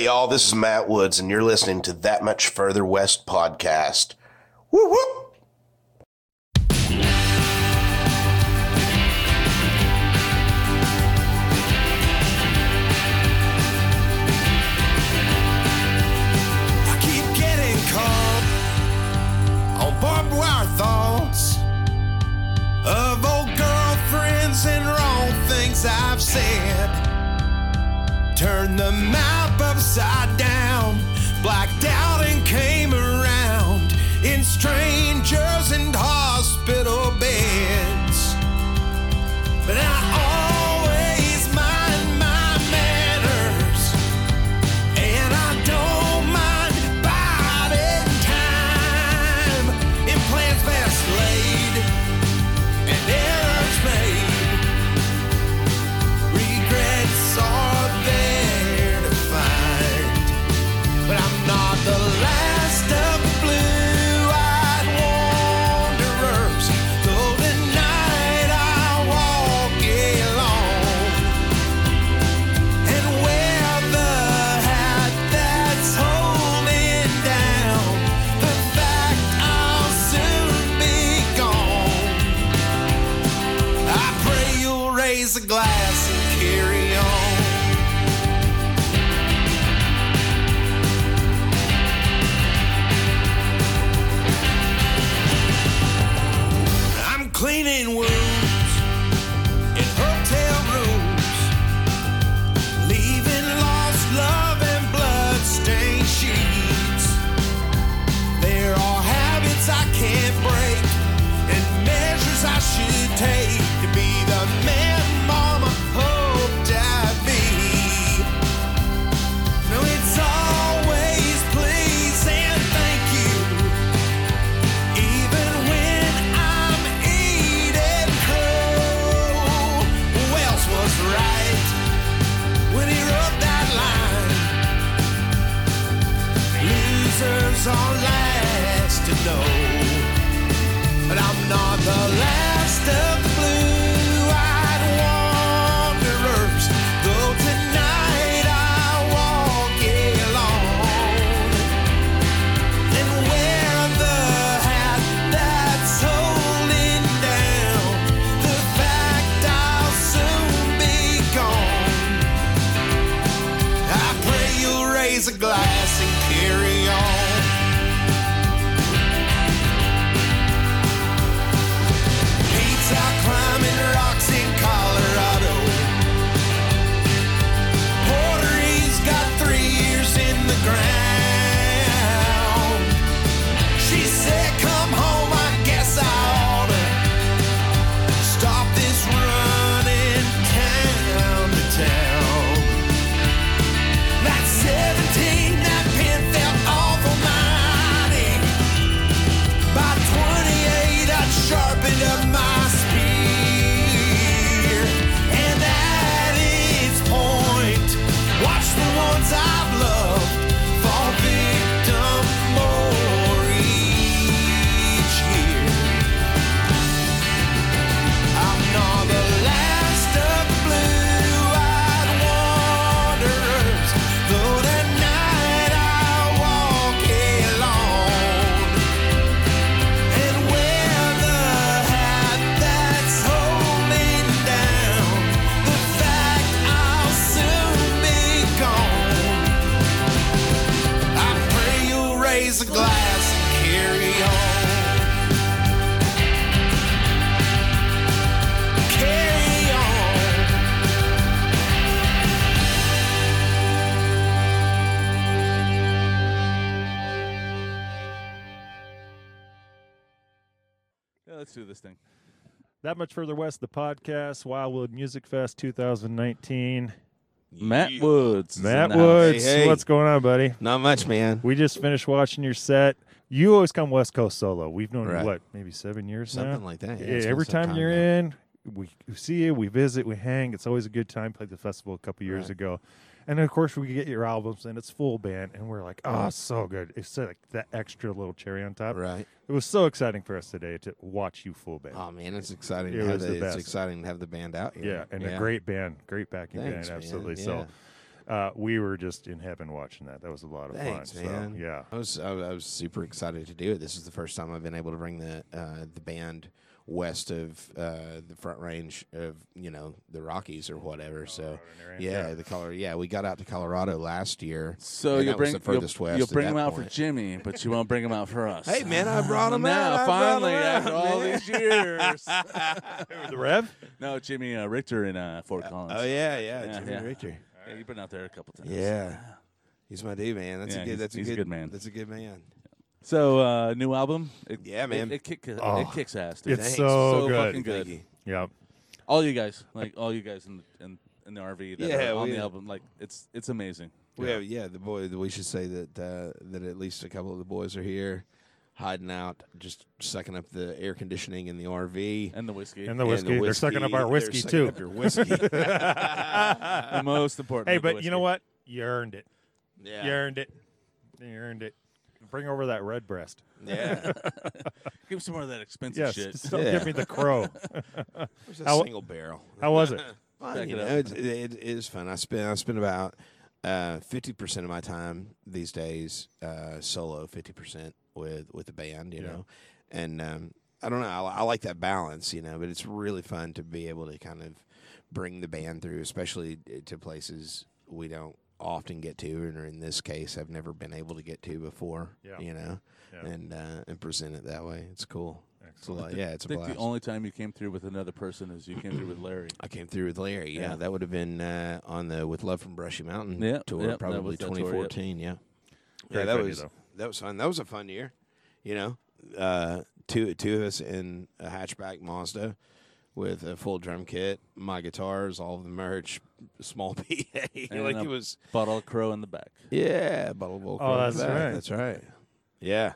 Hey, y'all, this is Matt Woods, and you're listening to That Much Further West podcast. Woo woo! Barbed wire thoughts of old girlfriends and wrong things I've said. Turned the upside down, blacked out and came around in strangers and hospital That much further west, the podcast, Wildwood Music Fest 2019. Matt Woods. Matt in the house. Woods, Hey, hey. what's going on, buddy? Not much, man. We just finished watching your set. You always come West Coast solo. We've known Right. you what, maybe seven years now. Something like that. Yeah, Yeah, every some time you're now. in, we see you, we visit, we hang. It's always a good time. Played the festival a couple years Right. ago, and then of course we get your albums, and it's full band, and we're like, oh, so good. It's like that extra little cherry on top. Right. It was so exciting for us today to watch you full band. Oh man, it's exciting It to have the, the it's exciting to have the band out here. yeah, and a great band, great backing Thanks, band, man. absolutely. Yeah. So, uh, we were just in heaven watching that. That was a lot of Thanks, fun. man. So, yeah. I was I, was- I was super excited to do it. This is the first time I've been able to bring the uh, the band west of uh, the Front Range of you know the Rockies or whatever. So yeah, the Colorado. Yeah, we got out to Colorado last year. So you that bring was the furthest you'll, west. you'll bring that them out for. Jimmy, but you won't bring them out for us. Hey man, I brought them now, out. I brought 'em finally, out, after all these years. The Rev? no, Jimmy uh, Richter in uh, Fort Collins. Oh yeah, yeah, Yeah, Jimmy yeah. Richter. Yeah, you've been out there a couple times. Yeah. He's my dude, man. That's Yeah, a good. he's- That's a he's a good, good man. That's a good man. So uh, new album. It, Yeah, man. It, it, kick, Oh. it kicks ass. Dude. It's Thanks. so, So good. fucking good. Thank you. Yeah. all you guys, like all you guys in the, in, in the RV that Yeah, are on we- the album, like it's it's amazing. We have, yeah, the boy. We should say that uh, that at least a couple of the boys are here, hiding out, just sucking up the air conditioning in the RV. And the whiskey. And the And whiskey. They're sucking up our They're whiskey, sucking too. up your whiskey. the most important. Hey, of the but you know whiskey. what? You earned it. yeah, You earned it. You earned it. Bring over that Redbreast. yeah. Give me some more of that expensive Yes. shit. Just don't Yeah. give me the crow. It's a How- single barrel. How was it? Fun, Back you it know, up. it's, it, it is fun. I spend I spend about uh, fifty percent of my time these days uh, solo, fifty percent with with the band. You Yeah. know, and um, I don't know. I, I like that balance. You know, but it's really fun to be able to kind of bring the band through, especially to places we don't often get to, or in this case, I've never been able to get to before. Yeah. You know, Yeah. and uh, and present it that way. It's cool. It's a Excellent. lot. Yeah, it's a I think blast. the only time you came through with another person is you came through with Larry. I came through with Larry. Yeah, Yeah. that would have been uh, on the with Love from Brushy Mountain Yep, tour, yep, probably was that tour, yep. 2014. Yeah, yeah, that was though. that was fun. That was a fun year. You know, uh, two two of us in a hatchback Mazda with a full drum kit, my guitars, all of the merch, small PA. And like a it was. Bottle crow in the back. Yeah, bottle of Old Oh, Crow in the that's back. right. That's right. Yeah,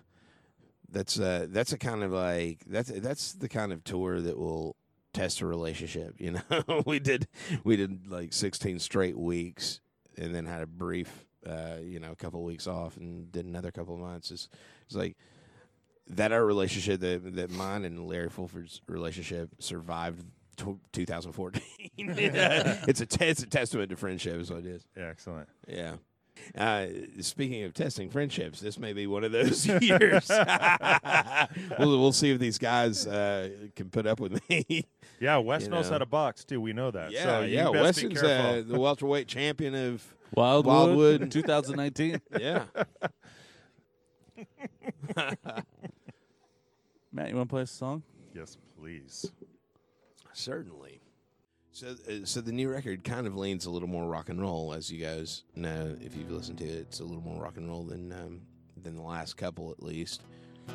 that's uh, that's a kind of like that's that's the kind of tour that will test a relationship. You know, we did we did like sixteen straight weeks, and then had a brief, uh, you know, a couple of weeks off, and did another couple of months. It's, it's like that our relationship that that mine and Larry Fulford's relationship survived. tw 2014. it's a it's a testament to friendship, is what it is. Yeah, excellent. Yeah. Uh, speaking of testing friendships, this may be one of those years. we'll, we'll see if these guys uh, can put up with me. Yeah, West You knows know. how to box too. We know that. yeah, so yeah. best be Weston's uh, the welterweight champion of. Wildwood, Wildwood. 2019. Yeah. Matt, you want to play a song? yes, please. Certainly. So, uh, so the new record kind of leans a little more rock and roll, as you guys know if you've listened to it. It's a little more rock and roll than um, than the last couple, at least. Uh,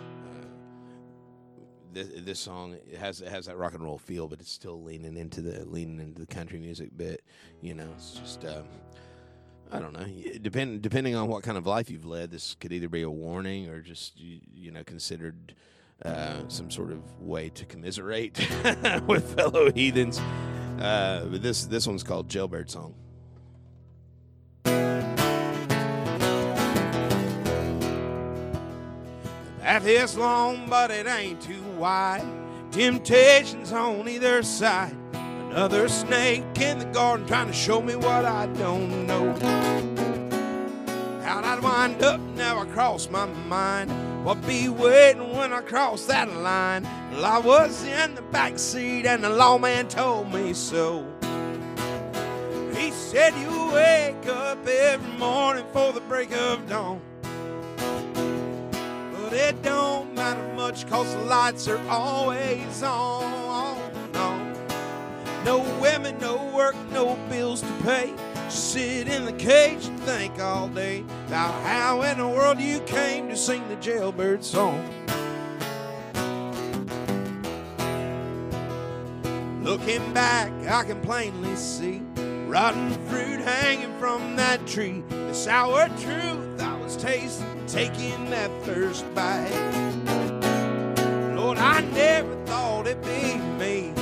this, this song it has it has that rock and roll feel, but it's still leaning into the leaning into the country music bit. You know, it's just um, I don't know. Depend depending on what kind of life you've led, this could either be a warning or just you, you know considered uh, some sort of way to commiserate with fellow heathens. Uh, but this this one's called Jailbird Song. Path is long, but it ain't too wide. Temptations on either side. Another snake in the garden trying to show me what I don't know. How'd I wind up? Never crossed my mind. What be waiting when I cross that line? Well, I was in the back seat and the lawman told me so. He said you wake up every morning for the break of dawn. But it don't matter much cause the lights are always on. No, no women, no work, no bills to pay. Sit in the cage and think all day about how in the world you came to sing the jailbird song. Looking back, I can plainly see rotten fruit hanging from that tree. The sour truth I was tasting, taking that first bite. Lord, I never thought it'd be me.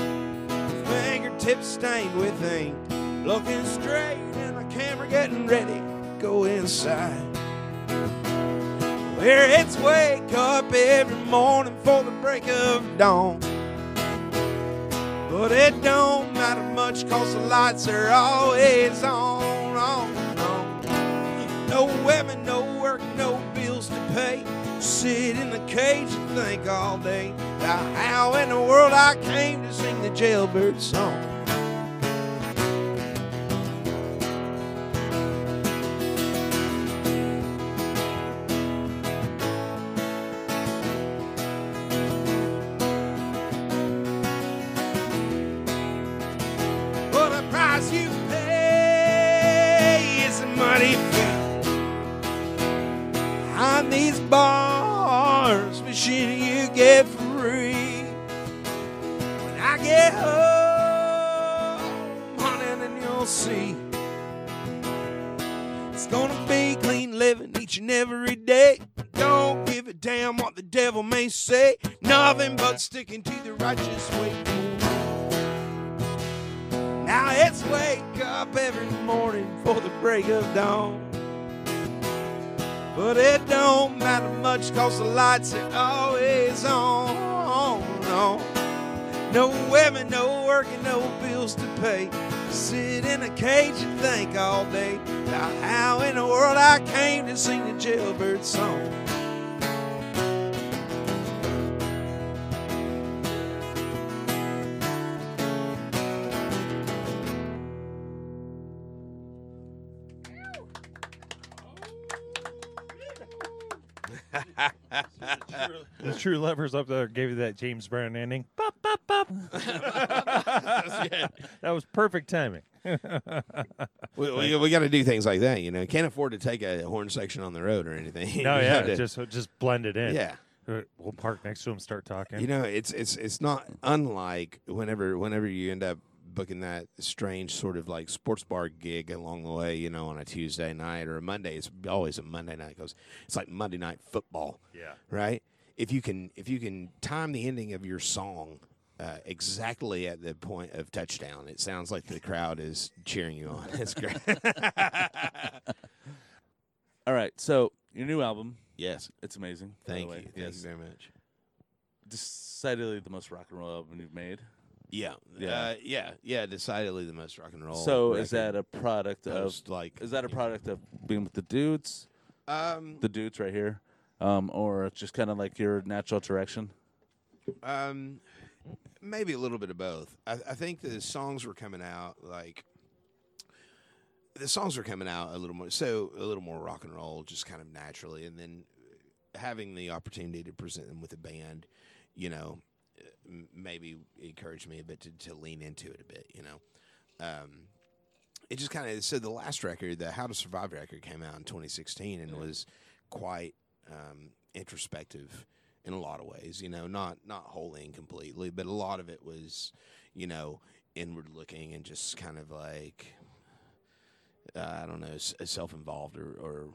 Fingertips stained with ink. Looking straight camera, getting ready to go inside. Where it's wake up every morning for the break of dawn. But it don't matter much cause the lights are always on, on, on. No women, no work, no bills to pay. Sit in the cage and think all day about how in the world I came to sing the jailbird song. Righteous way. Now it's wake up every morning for the break of dawn. But it don't matter much cause the lights are always on. No, no women, no working, no bills to pay. Sit in a cage and think all day about how in the world I came to sing the jailbird song. True lovers up there gave you that James Brown ending. Bop, bop, bop. that was perfect timing. We, we, we got to do things like that, you know. Can't afford to take a horn section on the road or anything. No, You yeah, have to- just just blend it in. yeah. Uh, We'll park next to him, start talking. You know, it's it's it's not unlike whenever whenever you end up booking that strange sort of like sports bar gig along the way, you know, on a Tuesday night or a Monday. It's always a Monday night because it's like Monday night football, yeah. right? If you can if you can time the ending of your song uh, exactly at the point of touchdown, it sounds like the crowd is cheering you on. It's great. All right, so your new album, yes, it's amazing. thank you, thank yes, you very much. decidedly the most rock and roll album you've made. Yeah, Yeah. uh, yeah, yeah. Decidedly the most rock and roll. so is that a product of? Like Is that a product of being with the dudes, um the dudes right here, um, or just kind of like your natural direction? Um, maybe a little bit of both. I, I think the songs were coming out like the songs were coming out a little more, so a little more rock and roll, just kind of naturally, and then having the opportunity to present them with a band, you know, maybe encouraged me a bit to, to lean into it a bit, you know. Um, it just kind of so the last record, the How to Survive record, came out in 2016 and was quite um, introspective in a lot of ways. You know, not not wholly and completely, but a lot of it was, you know, inward looking and just kind of like uh, I don't know, self involved or, or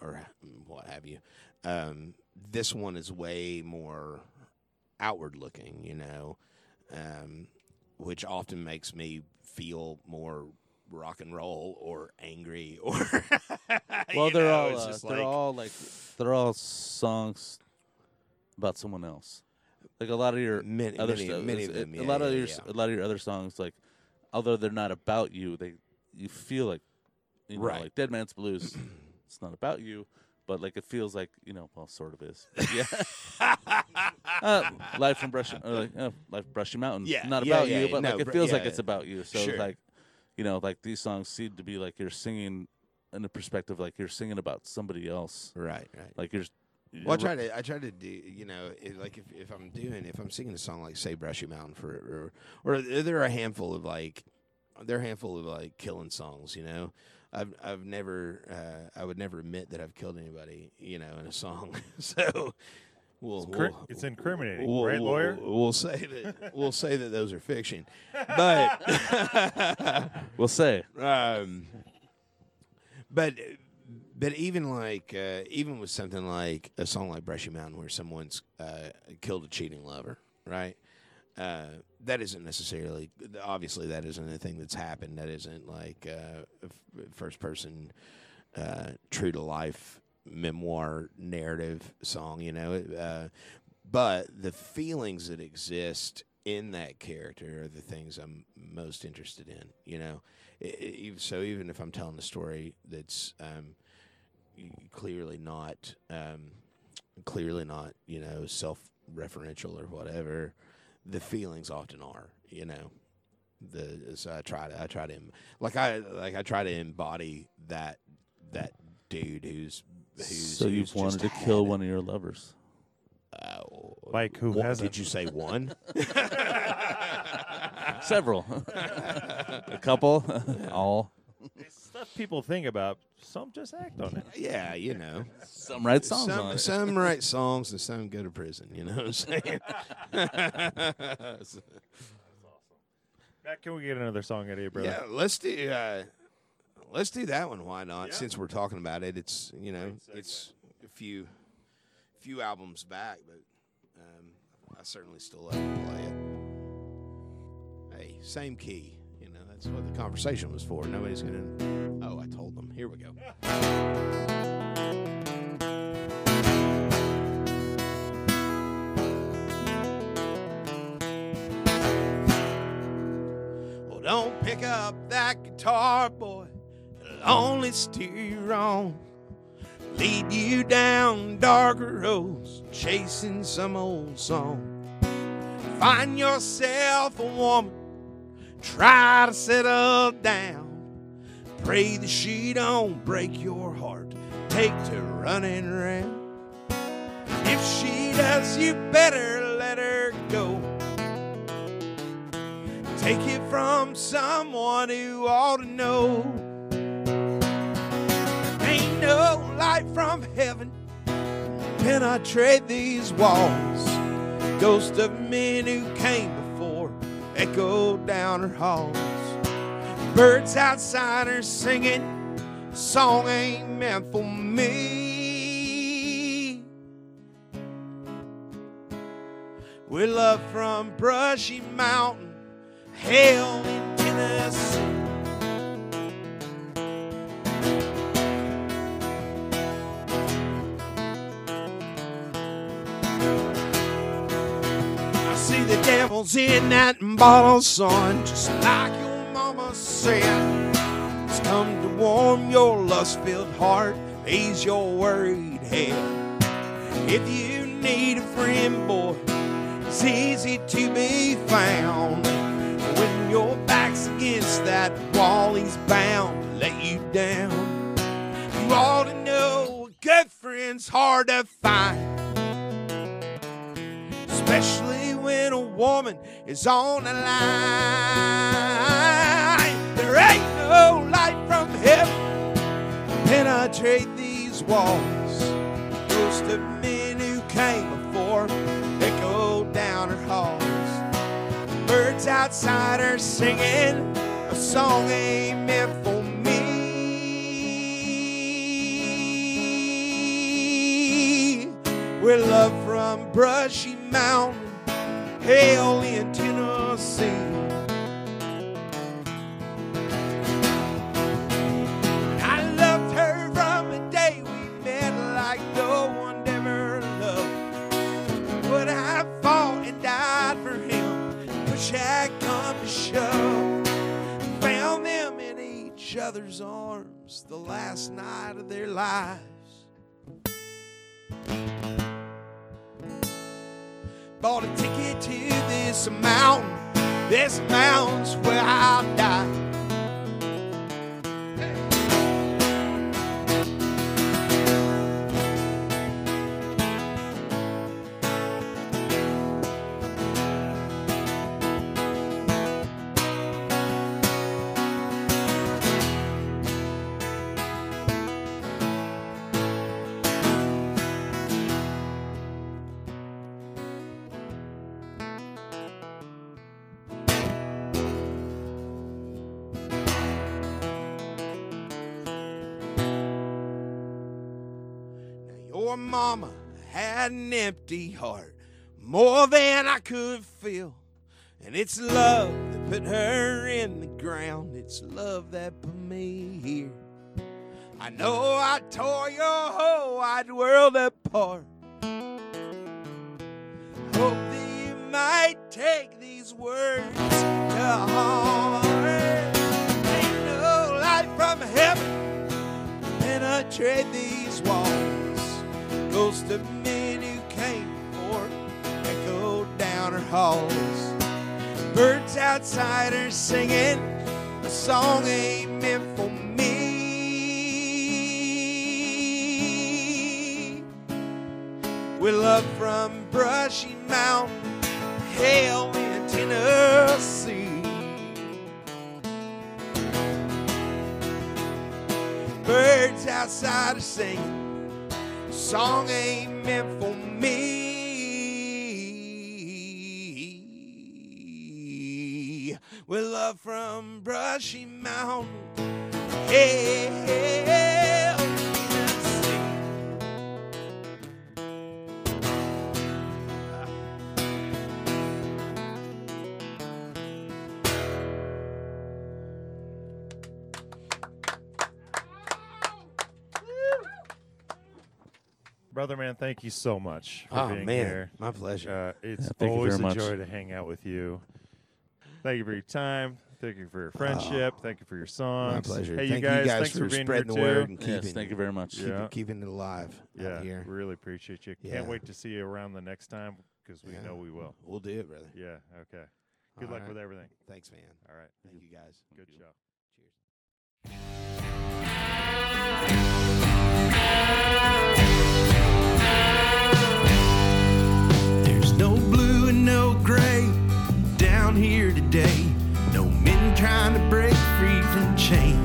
or what have you. Um, this one is way more outward looking, you know, um, which often makes me feel more rock and roll or angry or Well, they're know, all uh, they're like- all like they're all songs about someone else. Like a lot of your Many- other many- stuff, many of them, a yeah, lot of your yeah. a lot of your other songs, like although they're not about you, they you feel like you know, Right. like Dead Man's Blues. it's not about you, but like it feels like you know, well, sort of is. But yeah. uh, life from Brush, or like uh, life Brushy Mountain. Yeah, not about yeah, you, but No, like it feels like it's about you. So Sure. like, you know, like these songs seem to be like you're singing in a perspective like you're singing about somebody else. right, right. Like you're. Well, I try to. I try to do. You know, it, like if, if I'm doing, if I'm singing a song like "Say Brushy Mountain" for, or, or there are a handful of like, there are a handful of like killing songs. You know, I've I've never, uh, I would never admit that I've killed anybody. You know, in a song. so, we'll, Cri- we'll it's incriminating, we'll- right, we'll- lawyer? We'll say that. We'll say that those are fiction, but. We'll say. um, but but even like uh, even with something like a song like Brushy Mountain, where someone's uh, killed a cheating lover, right? Uh, that isn't necessarily obviously that isn't a thing that's happened. That isn't like uh, first person uh, true to life memoir narrative song, you know. Uh, but the feelings that exist in that character are the things I'm most interested in, you know. I- I- so even if I'm telling a story that's, um, clearly not, um, clearly not, you know, self-referential or whatever. The feelings often are, you know. The so I try to I try to like I like I try to embody that that dude who's who's so you've just wanted to kill it. one of your lovers. Uh, Like who one- hasn't? Did you say one? Several, a couple, all. It's stuff people think about. Some just act on it. yeah, you know. Some write songs some, on it. some write songs and some go to prison. You know what I'm saying? Matt, can we get another song out of you, brother? yeah, let's do. Uh, let's do that one. Why not? Since we're talking about it, it's you know, it's a few, few albums back, but um, I certainly still love to play it. Same key. You know, that's what the conversation was for. Nobody's gonna. Oh, I told them. Here we go. Well, don't pick up that guitar, boy. It'll only steer you wrong. Lead you down darker roads, chasing some old song. Find yourself a woman, try to settle down. Pray that she don't break your heart, take to running around. If she does, you better let her go. Take it from someone who ought to know. Ain't no light from heaven penetrate these walls. Ghost of men who came before echo down her halls. Birds outside are singing, song ain't meant for me. With love from Brushy Mountain, hail in Tennessee. Devil's in that bottle, son, just like your mama said. It's come to warm your lust-filled heart, ease your worried head. If you need a friend, boy, it's easy to be found. When your back's against that wall, he's bound to let you down. You ought to know a good friend's hard to find especially when a woman is on the line. There ain't no light from heaven penetrate these walls. Ghost of men who came before echo down her halls. Birds outside are singing a song ain't meant for me. With love from Brushy Mountain, hail in Tennessee. I loved her from the day we met like no one ever loved. But I fought and died for him, had come to shove. Found them in each other's arms the last night of their lives. Bought a ticket to this mountain, this mountain's where I'll die. Your mama had an empty heart, more than I could feel. And it's love that put her in the ground. It's love that put me here. I know I tore your whole wide world apart. Hope that you might take these words to heart. Ain't no light from heaven penetrate these. Ghost of men who came before echo down her halls. Birds outside are singing a song ain't meant for me. With love from Brushy Mountain, hail in Tennessee. Birds outside are singing, song ain't meant for me. With love from Brushy Mountain, Hey. Tennessee. Brother man, thank you so much for Oh being man, here. my pleasure. Uh, it's Yeah, always a much. joy to hang out with you. Thank you for your time. Thank you for your friendship. Thank you for your songs. my pleasure. Hey, Thank you guys, you guys thanks for, for, being spreading the here word too. and keeping Yes, thank you very much. keep- Yeah. keeping it alive Yeah, out here. really appreciate you. Yeah. Can't wait to see you around the next time because we Yeah. know we will. We'll do it, brother. Yeah. Okay. Good All luck right. with everything. Thanks, man. All right. Thank you guys. Good show. There's down here today. No men trying to break free from chains.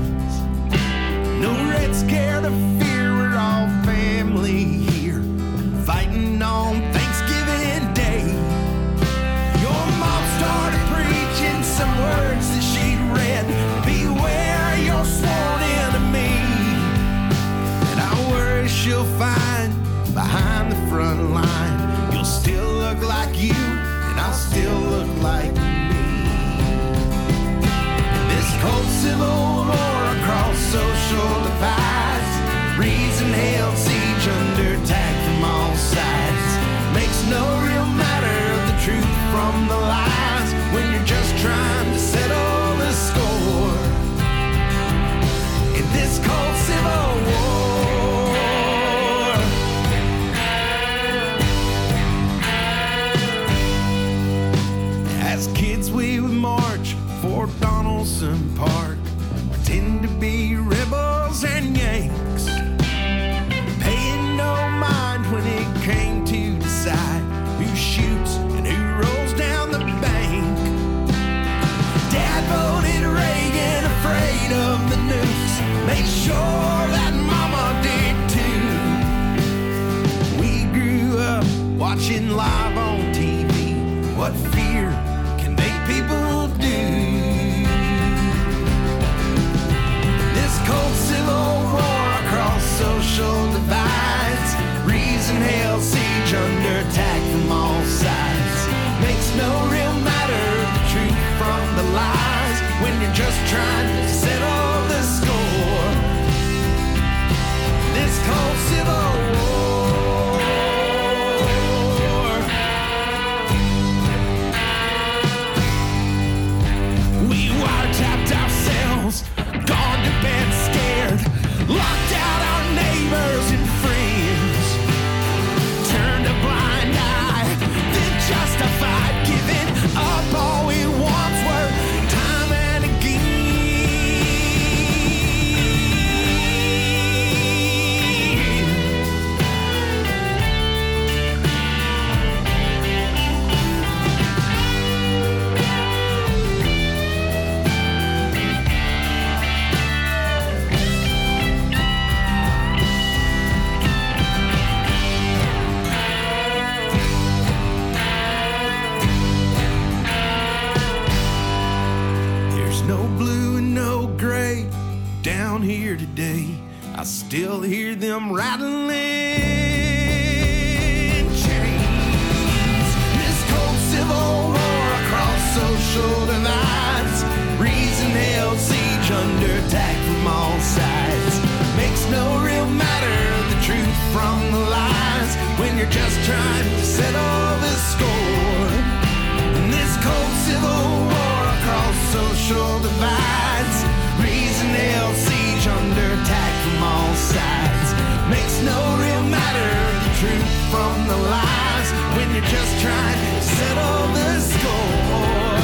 from the lies when you're just trying to settle the score.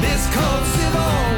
This cold civil.